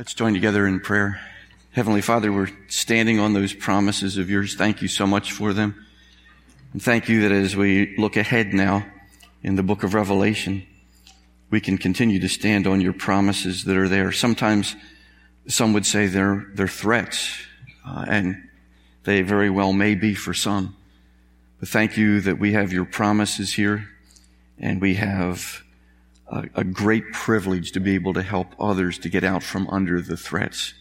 Let's join together in prayer. Heavenly Father, we're standing on those promises of yours. Thank you so much for them. And thank you that as we look ahead now in the book of Revelation, we can continue to stand on your promises that are there. Sometimes some would say they're, they're threats, uh, and they very well may be for some. But thank you that we have your promises here and we have a, a great privilege to be able to help others to get out from under the threats.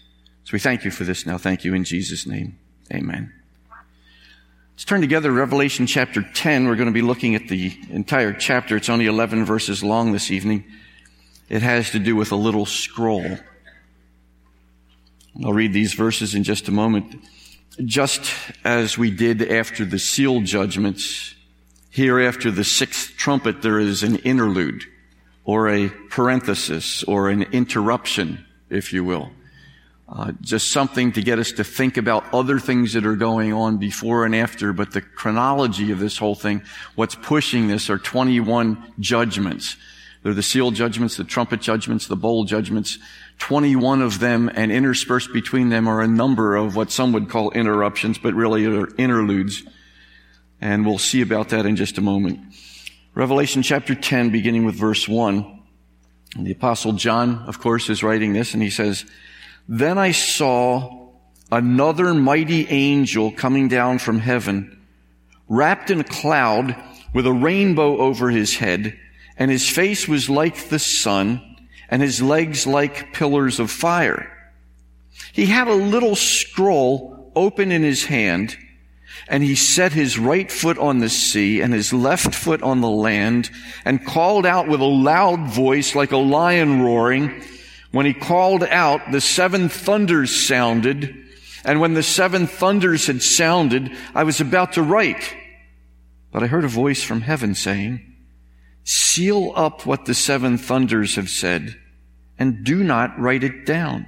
So we thank you for this now. Thank you in Jesus' name. Amen. Let's turn together Revelation chapter 10. We're going to be looking at the entire chapter. It's only 11 verses long this evening. It has to do with a little scroll. I'll read these verses in just a moment. Just as we did after the seal judgments, here after the sixth trumpet, there is an interlude or a parenthesis or an interruption, if you will. Uh, just something to get us to think about other things that are going on before and after, but the chronology of this whole thing, what's pushing this are 21 judgments. They're the seal judgments, the trumpet judgments, the bowl judgments, 21 of them, and interspersed between them are a number of what some would call interruptions, but really are interludes. And we'll see about that in just a moment. Revelation chapter 10, beginning with verse 1. And the apostle John, of course, is writing this, and he says, Then I saw another mighty angel coming down from heaven, wrapped in a cloud with a rainbow over his head, and his face was like the sun, and his legs like pillars of fire. He had a little scroll open in his hand, and he set his right foot on the sea and his left foot on the land and called out with a loud voice like a lion roaring. When he called out, the seven thunders sounded. And when the seven thunders had sounded, I was about to write. But I heard a voice from heaven saying, seal up what the seven thunders have said and do not write it down.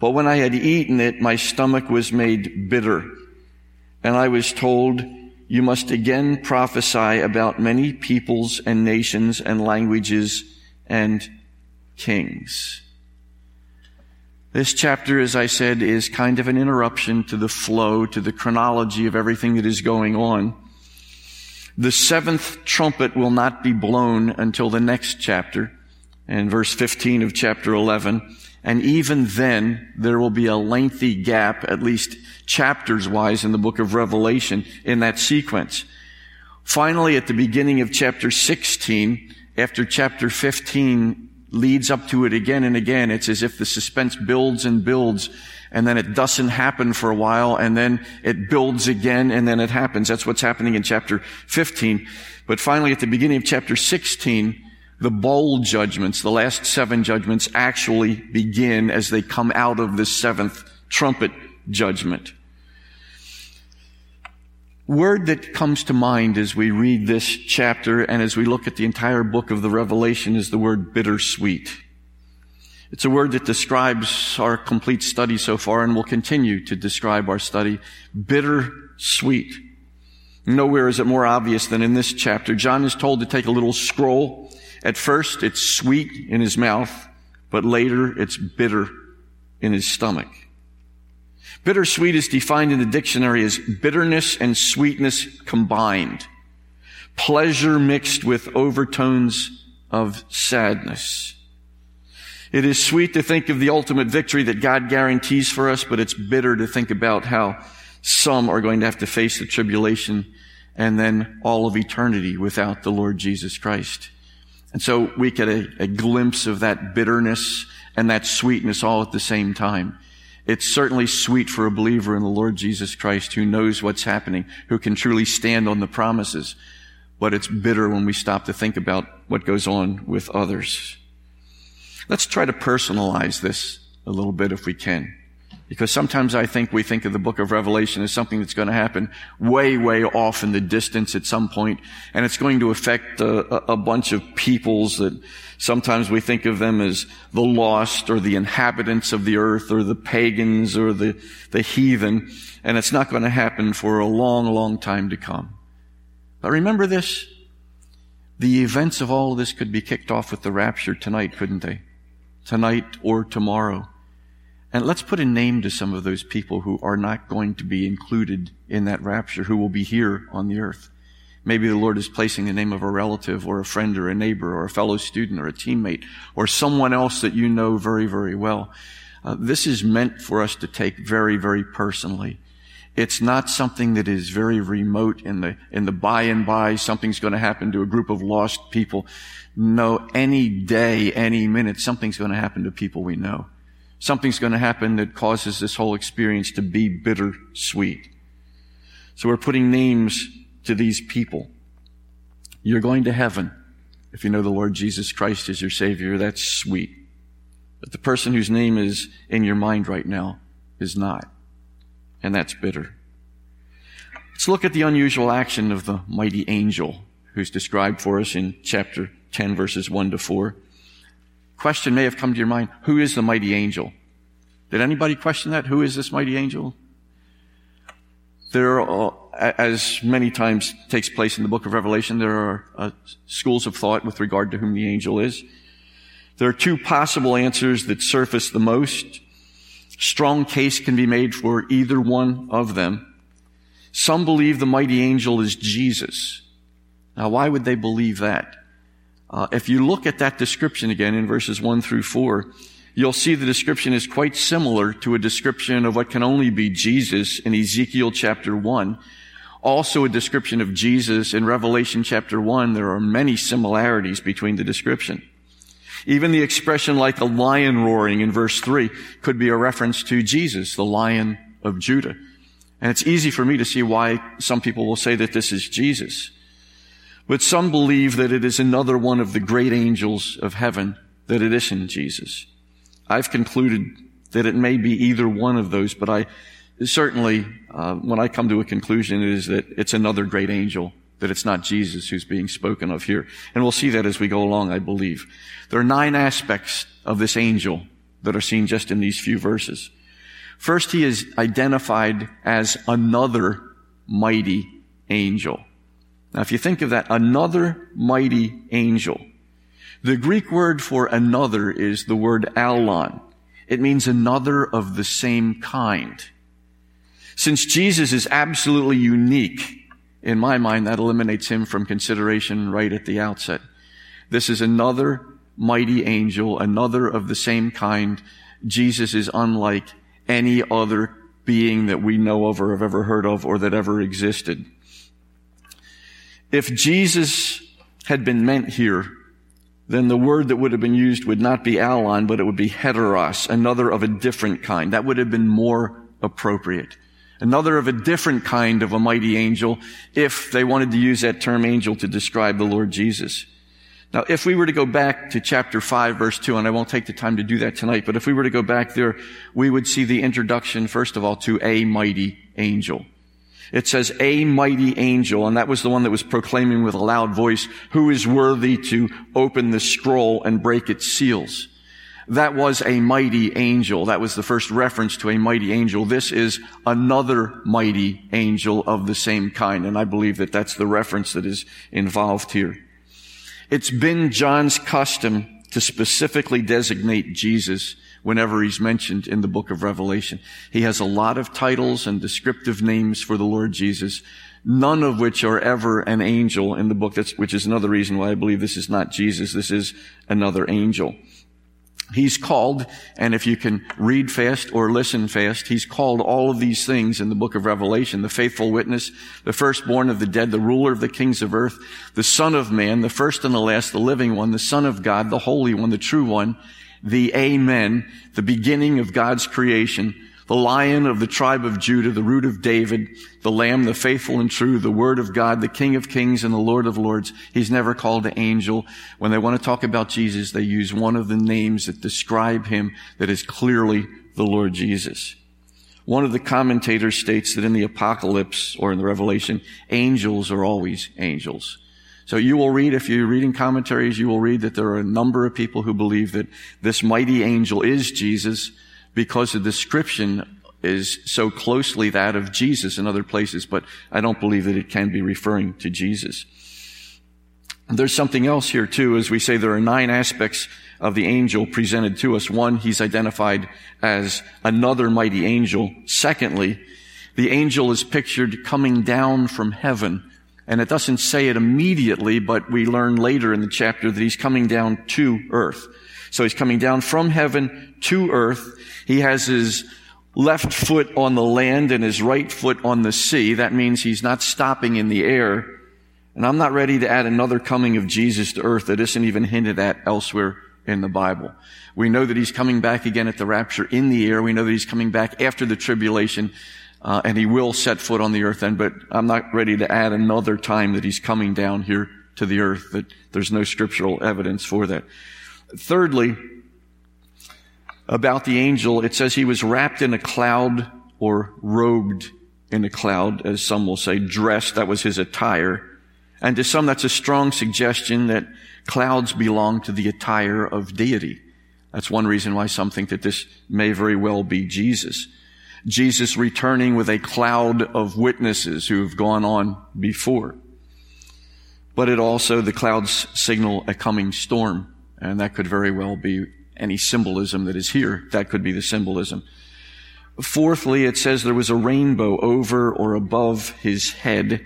But when I had eaten it, my stomach was made bitter. And I was told, you must again prophesy about many peoples and nations and languages and kings. This chapter, as I said, is kind of an interruption to the flow, to the chronology of everything that is going on. The seventh trumpet will not be blown until the next chapter, in verse 15 of chapter 11. And even then, there will be a lengthy gap, at least chapters wise in the book of Revelation in that sequence. Finally, at the beginning of chapter 16, after chapter 15 leads up to it again and again, it's as if the suspense builds and builds and then it doesn't happen for a while and then it builds again and then it happens. That's what's happening in chapter 15. But finally, at the beginning of chapter 16, the bowl judgments, the last seven judgments actually begin as they come out of the seventh trumpet judgment. Word that comes to mind as we read this chapter and as we look at the entire book of the Revelation is the word bittersweet. It's a word that describes our complete study so far and will continue to describe our study. Bittersweet. Nowhere is it more obvious than in this chapter. John is told to take a little scroll at first, it's sweet in his mouth, but later it's bitter in his stomach. Bittersweet is defined in the dictionary as bitterness and sweetness combined. Pleasure mixed with overtones of sadness. It is sweet to think of the ultimate victory that God guarantees for us, but it's bitter to think about how some are going to have to face the tribulation and then all of eternity without the Lord Jesus Christ. And so we get a, a glimpse of that bitterness and that sweetness all at the same time. It's certainly sweet for a believer in the Lord Jesus Christ who knows what's happening, who can truly stand on the promises. But it's bitter when we stop to think about what goes on with others. Let's try to personalize this a little bit if we can. Because sometimes I think we think of the book of Revelation as something that's going to happen way, way off in the distance at some point, and it's going to affect uh, a, a, bunch of peoples that sometimes we think of them as the lost or the inhabitants of the earth or the pagans or the, the heathen, and it's not going to happen for a long, long time to come. But remember this, the events of all of this could be kicked off with the rapture tonight, couldn't they? Tonight or tomorrow. And let's put a name to some of those people who are not going to be included in that rapture, who will be here on the earth. Maybe the Lord is placing the name of a relative or a friend or a neighbor or a fellow student or a teammate or someone else that you know very, very well. Uh, this is meant for us to take very, very personally. It's not something that is very remote in the, in the by and by. Something's going to happen to a group of lost people. No, any day, any minute, something's going to happen to people we know something's going to happen that causes this whole experience to be bitter sweet. So we're putting names to these people. You're going to heaven if you know the Lord Jesus Christ is your Savior. That's sweet. But the person whose name is in your mind right now is not. And that's bitter. Let's look at the unusual action of the mighty angel who's described for us in chapter 10 verses 1 to 4 question may have come to your mind who is the mighty angel? Did anybody question that? Who is this mighty angel? There are, as many times takes place in the book of Revelation, there are uh, schools of thought with regard to whom the angel is. There are two possible answers that surface the most. Strong case can be made for either one of them. Some believe the mighty angel is Jesus. Now, why would they believe that? Uh, if you look at that description again in verses 1 through 4, you'll see the description is quite similar to a description of what can only be Jesus in Ezekiel chapter 1. Also a description of Jesus in Revelation chapter 1. There are many similarities between the description. Even the expression like a lion roaring in verse 3 could be a reference to Jesus, the lion of Judah. And it's easy for me to see why some people will say that this is Jesus. But some believe that it is another one of the great angels of heaven, that it isn't Jesus. I've concluded that it may be either one of those, but I certainly, uh, when I come to a conclusion, it is that it's another great angel, that it's not Jesus who's being spoken of here. And we'll see that as we go along, I believe. There are nine aspects of this angel that are seen just in these few verses. First, he is identified as another mighty angel. Now, if you think of that, another mighty angel. The Greek word for another is the word allon. It means another of the same kind. Since Jesus is absolutely unique, in my mind, that eliminates him from consideration right at the outset. This is another mighty angel, another of the same kind. Jesus is unlike any other being that we know of or have ever heard of or that ever existed. If Jesus had been meant here, then the word that would have been used would not be allon, but it would be heteros, another of a different kind. That would have been more appropriate. Another of a different kind of a mighty angel if they wanted to use that term angel to describe the Lord Jesus. Now, if we were to go back to chapter 5, verse 2, and I won't take the time to do that tonight, but if we were to go back there, we would see the introduction, first of all, to a mighty angel. It says a mighty angel, and that was the one that was proclaiming with a loud voice, who is worthy to open the scroll and break its seals. That was a mighty angel. That was the first reference to a mighty angel. This is another mighty angel of the same kind. And I believe that that's the reference that is involved here. It's been John's custom to specifically designate Jesus whenever he's mentioned in the book of Revelation. He has a lot of titles and descriptive names for the Lord Jesus, none of which are ever an angel in the book, That's, which is another reason why I believe this is not Jesus. This is another angel. He's called, and if you can read fast or listen fast, he's called all of these things in the book of Revelation, the faithful witness, the firstborn of the dead, the ruler of the kings of earth, the son of man, the first and the last, the living one, the son of God, the holy one, the true one, the amen, the beginning of God's creation, the lion of the tribe of Judah, the root of David, the lamb, the faithful and true, the word of God, the king of kings and the lord of lords. He's never called an angel. When they want to talk about Jesus, they use one of the names that describe him that is clearly the Lord Jesus. One of the commentators states that in the apocalypse or in the revelation, angels are always angels. So you will read, if you're reading commentaries, you will read that there are a number of people who believe that this mighty angel is Jesus because the description is so closely that of Jesus in other places, but I don't believe that it can be referring to Jesus. There's something else here too, as we say there are nine aspects of the angel presented to us. One, he's identified as another mighty angel. Secondly, the angel is pictured coming down from heaven. And it doesn't say it immediately, but we learn later in the chapter that he's coming down to earth. So he's coming down from heaven to earth. He has his left foot on the land and his right foot on the sea. That means he's not stopping in the air. And I'm not ready to add another coming of Jesus to earth that isn't even hinted at elsewhere in the Bible. We know that he's coming back again at the rapture in the air. We know that he's coming back after the tribulation, uh, and he will set foot on the earth then, but I'm not ready to add another time that he's coming down here to the earth, that there's no scriptural evidence for that. Thirdly, about the angel, it says he was wrapped in a cloud or robed in a cloud, as some will say, dressed. That was his attire. And to some, that's a strong suggestion that clouds belong to the attire of deity. That's one reason why some think that this may very well be Jesus. Jesus returning with a cloud of witnesses who have gone on before. But it also, the clouds signal a coming storm. And that could very well be any symbolism that is here. That could be the symbolism. Fourthly, it says there was a rainbow over or above his head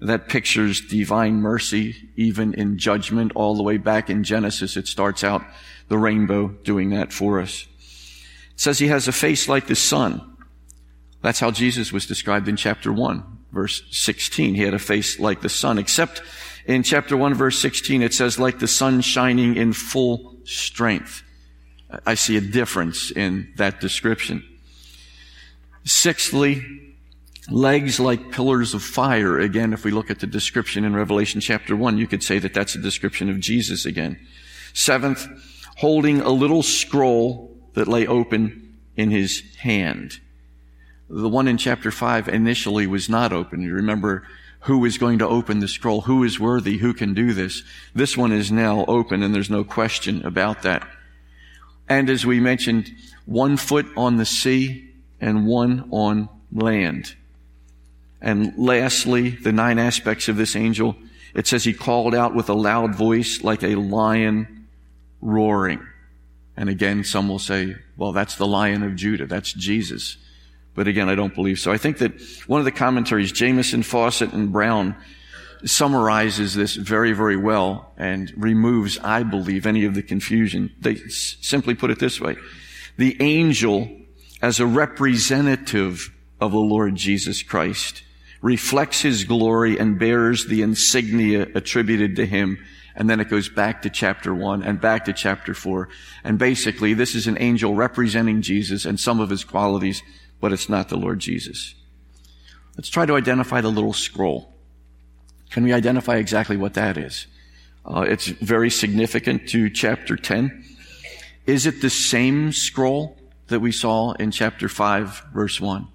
that pictures divine mercy, even in judgment, all the way back in Genesis. It starts out the rainbow doing that for us. It says he has a face like the sun. That's how Jesus was described in chapter 1, verse 16. He had a face like the sun, except in chapter 1, verse 16, it says, like the sun shining in full strength. I see a difference in that description. Sixthly, legs like pillars of fire. Again, if we look at the description in Revelation chapter 1, you could say that that's a description of Jesus again. Seventh, holding a little scroll that lay open in his hand. The one in chapter 5 initially was not open. You remember who is going to open the scroll, who is worthy, who can do this. This one is now open and there's no question about that. And as we mentioned, one foot on the sea and one on land. And lastly, the nine aspects of this angel, it says he called out with a loud voice like a lion roaring. And again, some will say, well, that's the lion of Judah. That's Jesus. But again, I don't believe so. I think that one of the commentaries, Jamieson, Fausset, and Brown, summarizes this very, very well and removes, I believe, any of the confusion. They s- simply put it this way. The angel, as a representative of the Lord Jesus Christ, reflects his glory and bears the insignia attributed to him. And then it goes back to chapter one and back to chapter four. And basically, this is an angel representing Jesus and some of his qualities but it's not the Lord Jesus. Let's try to identify the little scroll. Can we identify exactly what that is? Uh, it's very significant to chapter 10. Is it the same scroll that we saw in chapter 5, verse 1?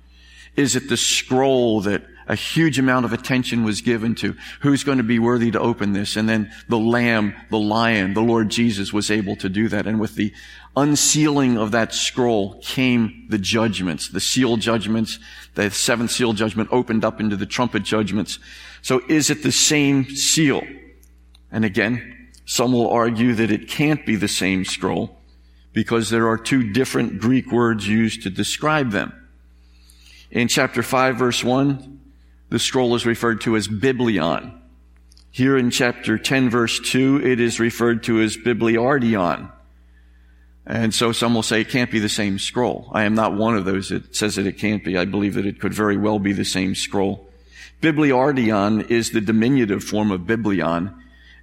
Is it the scroll that a huge amount of attention was given to who's going to be worthy to open this? And then the lamb, the lion, the Lord Jesus was able to do that. And with the unsealing of that scroll came the judgments, the seal judgments, the seventh seal judgment opened up into the trumpet judgments. So is it the same seal? And again, some will argue that it can't be the same scroll because there are two different Greek words used to describe them. In chapter 5 verse 1, the scroll is referred to as biblion. Here in chapter 10 verse 2, it is referred to as biblaridion. And so some will say it can't be the same scroll. I am not one of those that says that it can't be. I believe that it could very well be the same scroll. Biblaridion is the diminutive form of biblion.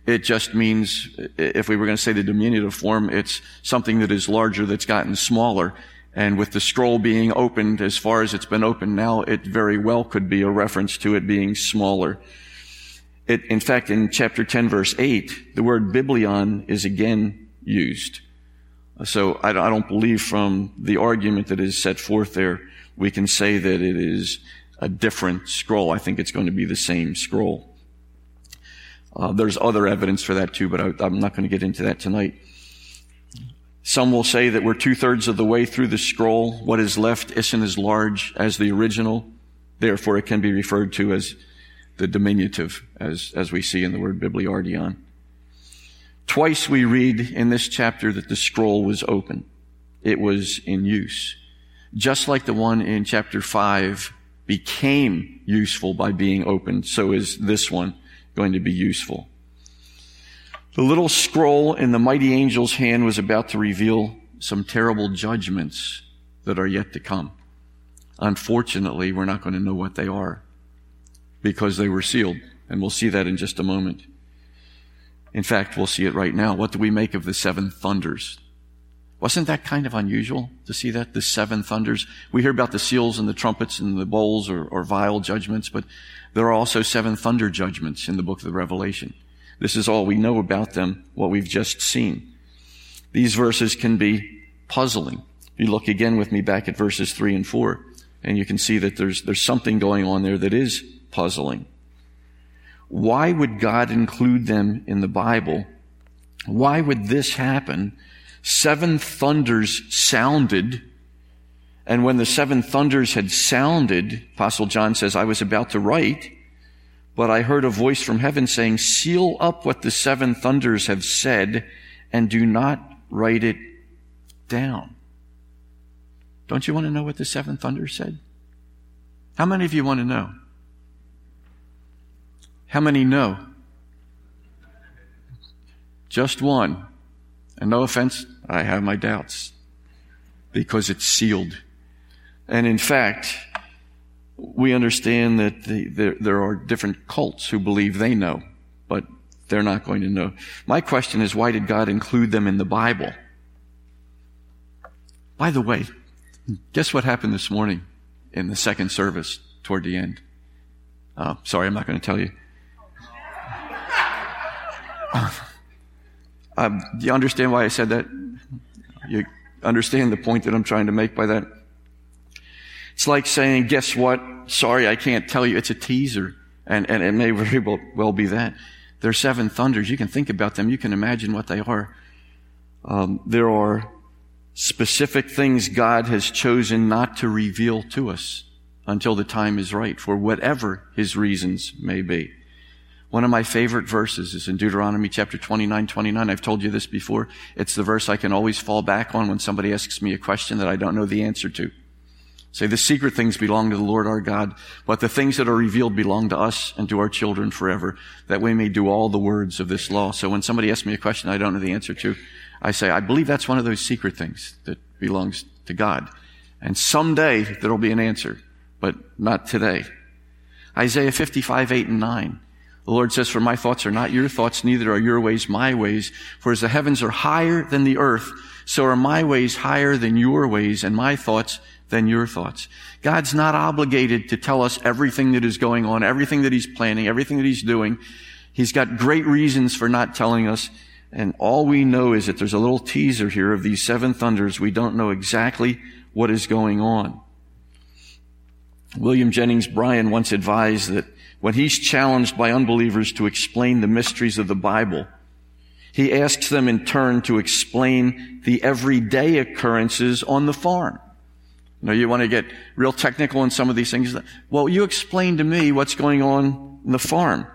It just means, if we were going to say the diminutive form, it's something that is larger that's gotten smaller. And with the scroll being opened as far as it's been opened now, it very well could be a reference to it being smaller. It, in fact, in chapter 10 verse 8, the word biblion is again used. So I don't believe from the argument that is set forth there, we can say that it is a different scroll. I think it's going to be the same scroll. Uh, there's other evidence for that too, but I, I'm not going to get into that tonight. Some will say that we're two thirds of the way through the scroll. What is left isn't as large as the original. Therefore, it can be referred to as the diminutive, as, as we see in the word biblaridion. Twice we read in this chapter that the scroll was open. It was in use. Just like the one in chapter 5 became useful by being opened, so is this one going to be useful. The little scroll in the mighty angel's hand was about to reveal some terrible judgments that are yet to come. Unfortunately, we're not going to know what they are because they were sealed, and we'll see that in just a moment. In fact, we'll see it right now. What do we make of the seven thunders? Wasn't that kind of unusual to see that? The seven thunders. We hear about the seals and the trumpets and the bowls or, or vial judgments, but there are also seven thunder judgments in the book of the Revelation. This is all we know about them, what we've just seen. These verses can be puzzling. You look again with me back at verses three and four, and you can see that there's, there's something going on there that is puzzling. Why would God include them in the Bible? Why would this happen? Seven thunders sounded. And when the seven thunders had sounded, Apostle John says, I was about to write, but I heard a voice from heaven saying, seal up what the seven thunders have said and do not write it down. Don't you want to know what the seven thunders said? How many of you want to know? How many know? Just one. And no offense, I have my doubts because it's sealed. And in fact, we understand that the, there, there are different cults who believe they know, but they're not going to know. My question is, why did God include them in the Bible? By the way, guess what happened this morning in the second service toward the end? Uh, sorry, I'm not going to tell you. Um, do you understand why I said that? You understand the point that I'm trying to make by that? It's like saying, guess what? Sorry, I can't tell you. It's a teaser. And, and it may very well be that. There are seven thunders. You can think about them. You can imagine what they are. Um, there are specific things God has chosen not to reveal to us until the time is right for whatever his reasons may be. One of my favorite verses is in Deuteronomy chapter 29, 29. I've told you this before. It's the verse I can always fall back on when somebody asks me a question that I don't know the answer to. Say, the secret things belong to the Lord our God, but the things that are revealed belong to us and to our children forever, that we may do all the words of this law. So when somebody asks me a question I don't know the answer to, I say, I believe that's one of those secret things that belongs to God. And someday there'll be an answer, but not today. Isaiah 55, 8 and 9. The Lord says, for my thoughts are not your thoughts, neither are your ways my ways. For as the heavens are higher than the earth, so are my ways higher than your ways and my thoughts than your thoughts. God's not obligated to tell us everything that is going on, everything that he's planning, everything that he's doing. He's got great reasons for not telling us. And all we know is that there's a little teaser here of these seven thunders. We don't know exactly what is going on. William Jennings Bryan once advised that when he's challenged by unbelievers to explain the mysteries of the Bible, he asks them in turn to explain the everyday occurrences on the farm. You know, you want to get real technical in some of these things. Well, you explain to me what's going on in the farm.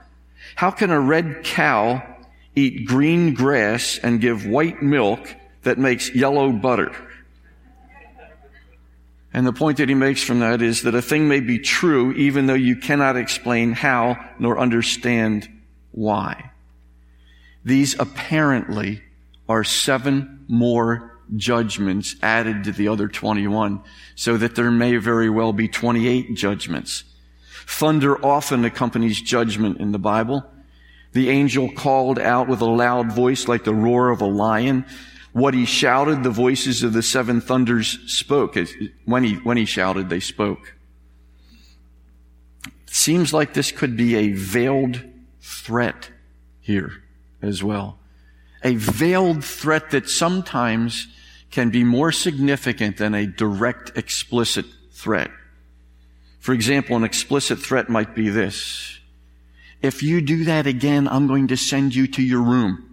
How can a red cow eat green grass and give white milk that makes yellow butter? And the point that he makes from that is that a thing may be true even though you cannot explain how nor understand why. These apparently are seven more judgments added to the other 21 so that there may very well be 28 judgments. Thunder often accompanies judgment in the Bible. The angel called out with a loud voice like the roar of a lion. What he shouted, the voices of the seven thunders spoke. When he, when he shouted, they spoke. It Seems like this could be a veiled threat here as well. A veiled threat that sometimes can be more significant than a direct explicit threat. For example, an explicit threat might be this. If you do that again, I'm going to send you to your room.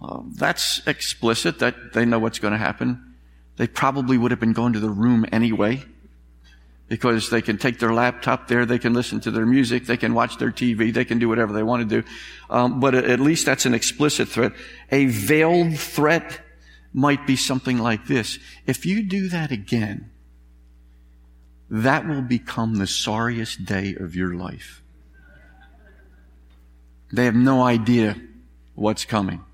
Uh, that's explicit that they know what's going to happen. They probably would have been going to the room anyway because they can take their laptop there, they can listen to their music, they can watch their TV, they can do whatever they want to do. Um, but at least that's an explicit threat. A veiled threat might be something like this. If you do that again, that will become the sorriest day of your life. They have no idea what's coming.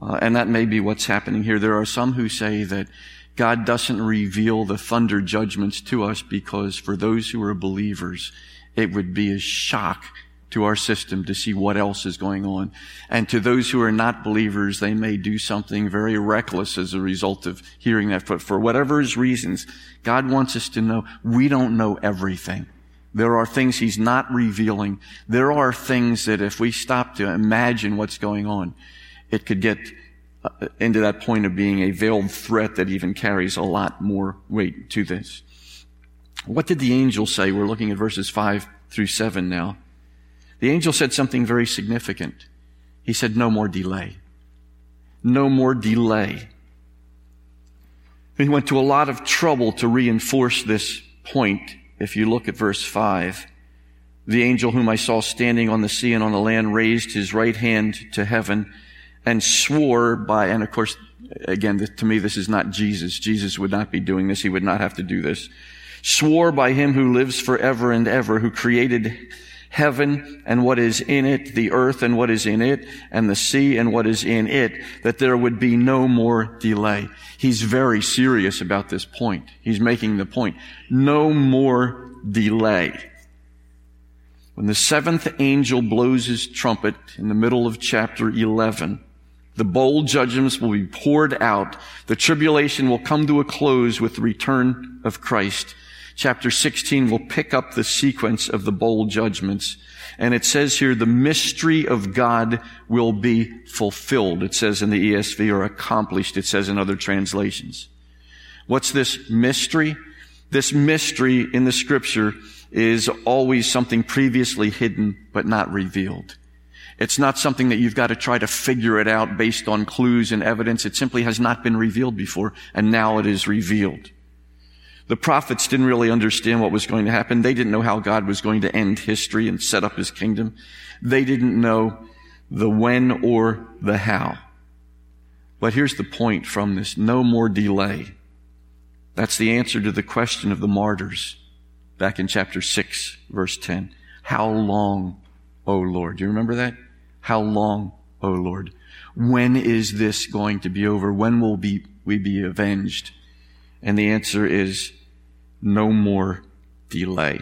Uh, and that may be what's happening here. There are some who say that God doesn't reveal the thunder judgments to us because for those who are believers, it would be a shock to our system to see what else is going on. And to those who are not believers, they may do something very reckless as a result of hearing that. But for whatever his reasons, God wants us to know we don't know everything. There are things he's not revealing. There are things that if we stop to imagine what's going on, it could get uh, into that point of being a veiled threat that even carries a lot more weight to this. What did the angel say? We're looking at verses 5 through 7 now. The angel said something very significant. He said, no more delay. No more delay. He went to a lot of trouble to reinforce this point. If you look at verse 5, the angel whom I saw standing on the sea and on the land raised his right hand to heaven and swore by, and of course, again, to me, this is not Jesus. Jesus would not be doing this. He would not have to do this. Swore by him who lives forever and ever, who created heaven and what is in it, the earth and what is in it, and the sea and what is in it, that there would be no more delay. He's very serious about this point. He's making the point. No more delay. When the seventh angel blows his trumpet in the middle of chapter 11, the bowl judgments will be poured out. The tribulation will come to a close with the return of Christ. Chapter 16 will pick up the sequence of the bowl judgments. And it says here, the mystery of God will be fulfilled. It says in the ESV or accomplished. It says in other translations. What's this mystery? This mystery in the scripture is always something previously hidden but not revealed. It's not something that you've got to try to figure it out based on clues and evidence. It simply has not been revealed before, and now it is revealed. The prophets didn't really understand what was going to happen. They didn't know how God was going to end history and set up his kingdom. They didn't know the when or the how. But here's the point from this. No more delay. That's the answer to the question of the martyrs back in chapter 6, verse 10. How long, O Lord? Do you remember that? How long, O Lord? When is this going to be over? When will be, we be avenged? And the answer is no more delay.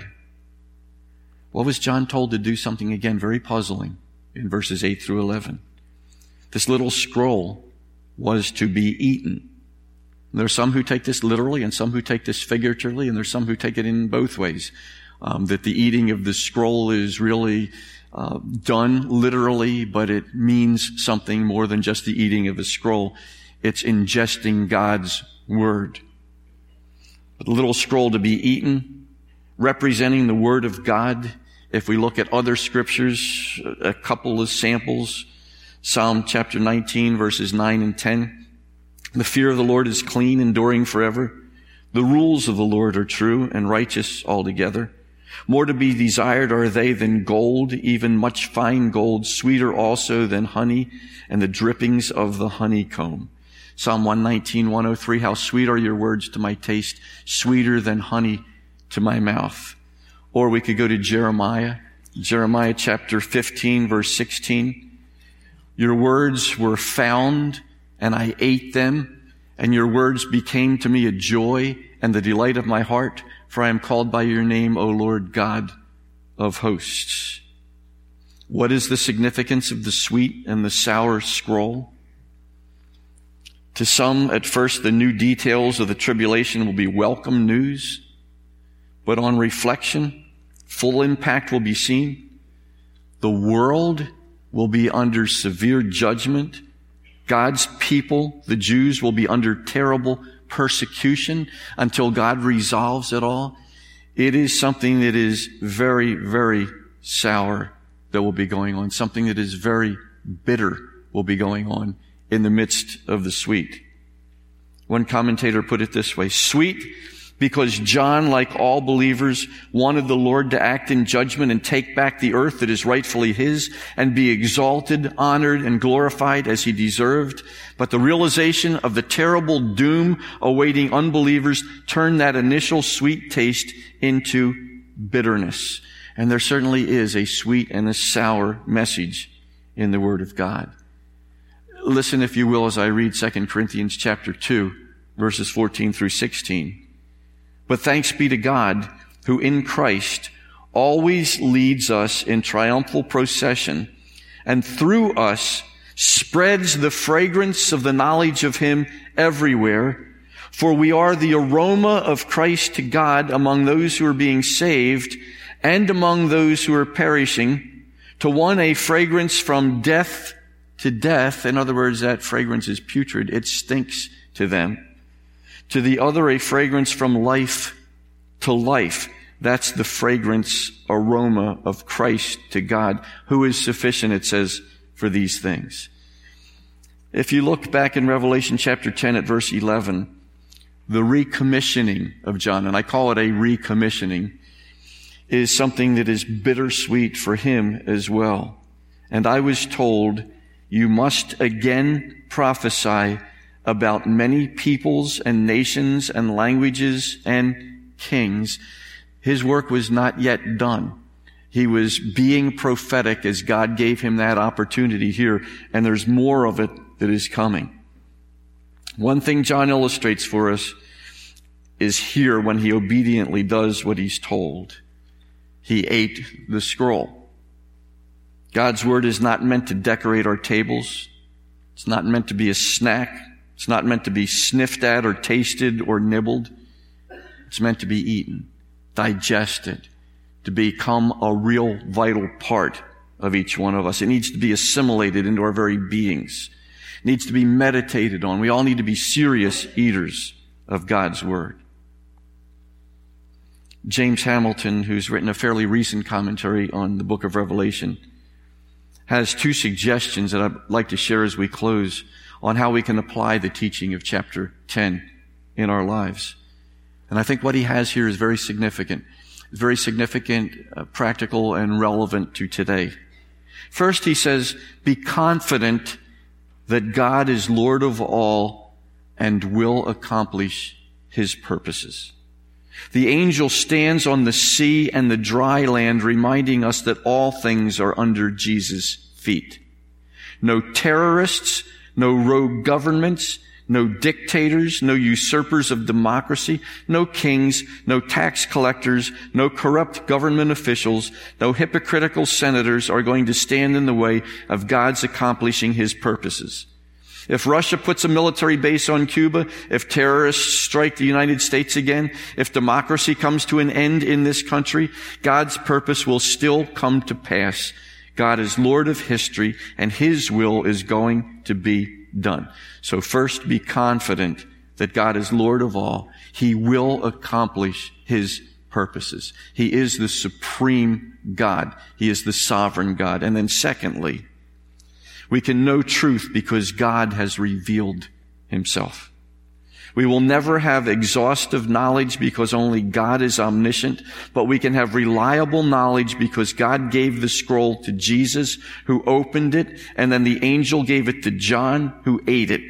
What was John told to do something again very puzzling in verses 8 through 11? This little scroll was to be eaten. There are some who take this literally and some who take this figuratively, and there's some who take it in both ways. Um, that the eating of the scroll is really uh, done literally, but it means something more than just the eating of a scroll. It's ingesting God's word. The little scroll to be eaten, representing the word of God. If we look at other scriptures, a couple of samples, Psalm chapter 19 verses 9 and 10. The fear of the Lord is clean, enduring forever. The rules of the Lord are true and righteous altogether. More to be desired are they than gold, even much fine gold, sweeter also than honey and the drippings of the honeycomb. Psalm 119, 103, how sweet are your words to my taste, sweeter than honey to my mouth. Or we could go to Jeremiah, Jeremiah chapter 15, verse 16. Your words were found and I ate them, and your words became to me a joy and the delight of my heart, for I am called by your name, O Lord God of hosts. What is the significance of the sweet and the sour scroll? To some, at first, the new details of the tribulation will be welcome news, but on reflection, full impact will be seen. The world will be under severe judgment. God's people, the Jews, will be under terrible persecution until God resolves it all. It is something that is very, very sour that will be going on. Something that is very bitter will be going on in the midst of the sweet. One commentator put it this way, sweet because John, like all believers, wanted the Lord to act in judgment and take back the earth that is rightfully his and be exalted, honored, and glorified as he deserved. But the realization of the terrible doom awaiting unbelievers turned that initial sweet taste into bitterness. And there certainly is a sweet and a sour message in the Word of God. Listen, if you will, as I read 2 Corinthians chapter 2, verses 14 through 16. But thanks be to God who in Christ always leads us in triumphal procession and through us spreads the fragrance of the knowledge of Him everywhere. For we are the aroma of Christ to God among those who are being saved and among those who are perishing. To one, a fragrance from death to death. In other words, that fragrance is putrid. It stinks to them to the other a fragrance from life to life. That's the fragrance aroma of Christ to God, who is sufficient, it says, for these things. If you look back in Revelation chapter 10 at verse 11, the recommissioning of John, and I call it a recommissioning, is something that is bittersweet for him as well. And I was told, you must again prophesy about many peoples and nations and languages and kings. His work was not yet done. He was being prophetic as God gave him that opportunity here, and there's more of it that is coming. One thing John illustrates for us is here when he obediently does what he's told. He ate the scroll. God's word is not meant to decorate our tables. It's not meant to be a snack. It's not meant to be sniffed at or tasted or nibbled. It's meant to be eaten, digested, to become a real vital part of each one of us. It needs to be assimilated into our very beings. It needs to be meditated on. We all need to be serious eaters of God's Word. James Hamilton, who's written a fairly recent commentary on the book of Revelation, has two suggestions that I'd like to share as we close on how we can apply the teaching of chapter 10 in our lives. And I think what he has here is very significant. very significant, uh, practical, and relevant to today. First, he says, be confident that God is Lord of all and will accomplish his purposes. The angel stands on the sea and the dry land, reminding us that all things are under Jesus' feet. No terrorists, no rogue governments, no dictators, no usurpers of democracy, no kings, no tax collectors, no corrupt government officials, no hypocritical senators are going to stand in the way of God's accomplishing his purposes. If Russia puts a military base on Cuba, if terrorists strike the United States again, if democracy comes to an end in this country, God's purpose will still come to pass God is Lord of history and His will is going to be done. So first be confident that God is Lord of all. He will accomplish His purposes. He is the supreme God. He is the sovereign God. And then secondly, we can know truth because God has revealed Himself. We will never have exhaustive knowledge because only God is omniscient, but we can have reliable knowledge because God gave the scroll to Jesus, who opened it, and then the angel gave it to John, who ate it.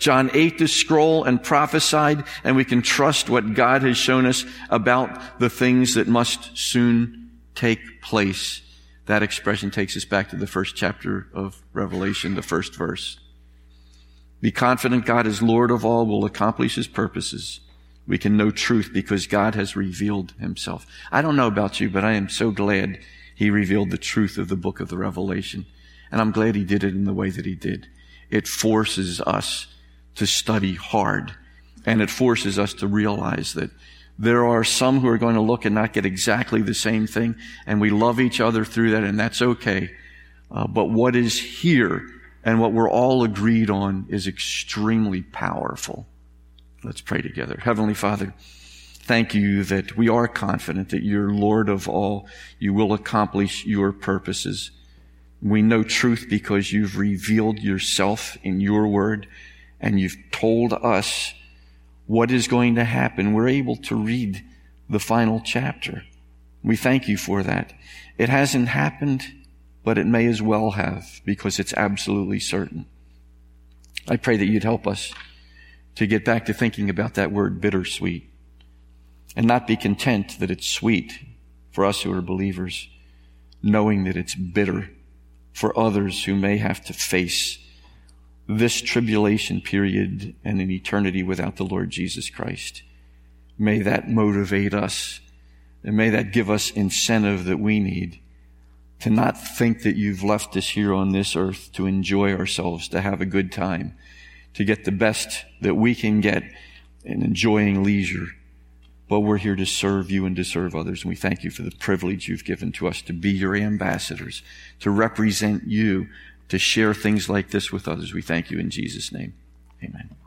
John ate the scroll and prophesied, and we can trust what God has shown us about the things that must soon take place. That expression takes us back to the first chapter of Revelation, the first verse. Be confident God is Lord of all, will accomplish his purposes. We can know truth because God has revealed himself. I don't know about you, but I am so glad he revealed the truth of the book of the Revelation. And I'm glad he did it in the way that he did. It forces us to study hard and it forces us to realize that there are some who are going to look and not get exactly the same thing and we love each other through that and that's okay. Uh, but what is here and what we're all agreed on is extremely powerful. Let's pray together. Heavenly Father, thank you that we are confident that you're Lord of all. You will accomplish your purposes. We know truth because you've revealed yourself in your word and you've told us what is going to happen. We're able to read the final chapter. We thank you for that. It hasn't happened but it may as well have because it's absolutely certain. I pray that you'd help us to get back to thinking about that word bittersweet and not be content that it's sweet for us who are believers, knowing that it's bitter for others who may have to face this tribulation period and an eternity without the Lord Jesus Christ. May that motivate us and may that give us incentive that we need to not think that you've left us here on this earth to enjoy ourselves, to have a good time, to get the best that we can get in enjoying leisure. But we're here to serve you and to serve others. And we thank you for the privilege you've given to us to be your ambassadors, to represent you, to share things like this with others. We thank you in Jesus' name. Amen.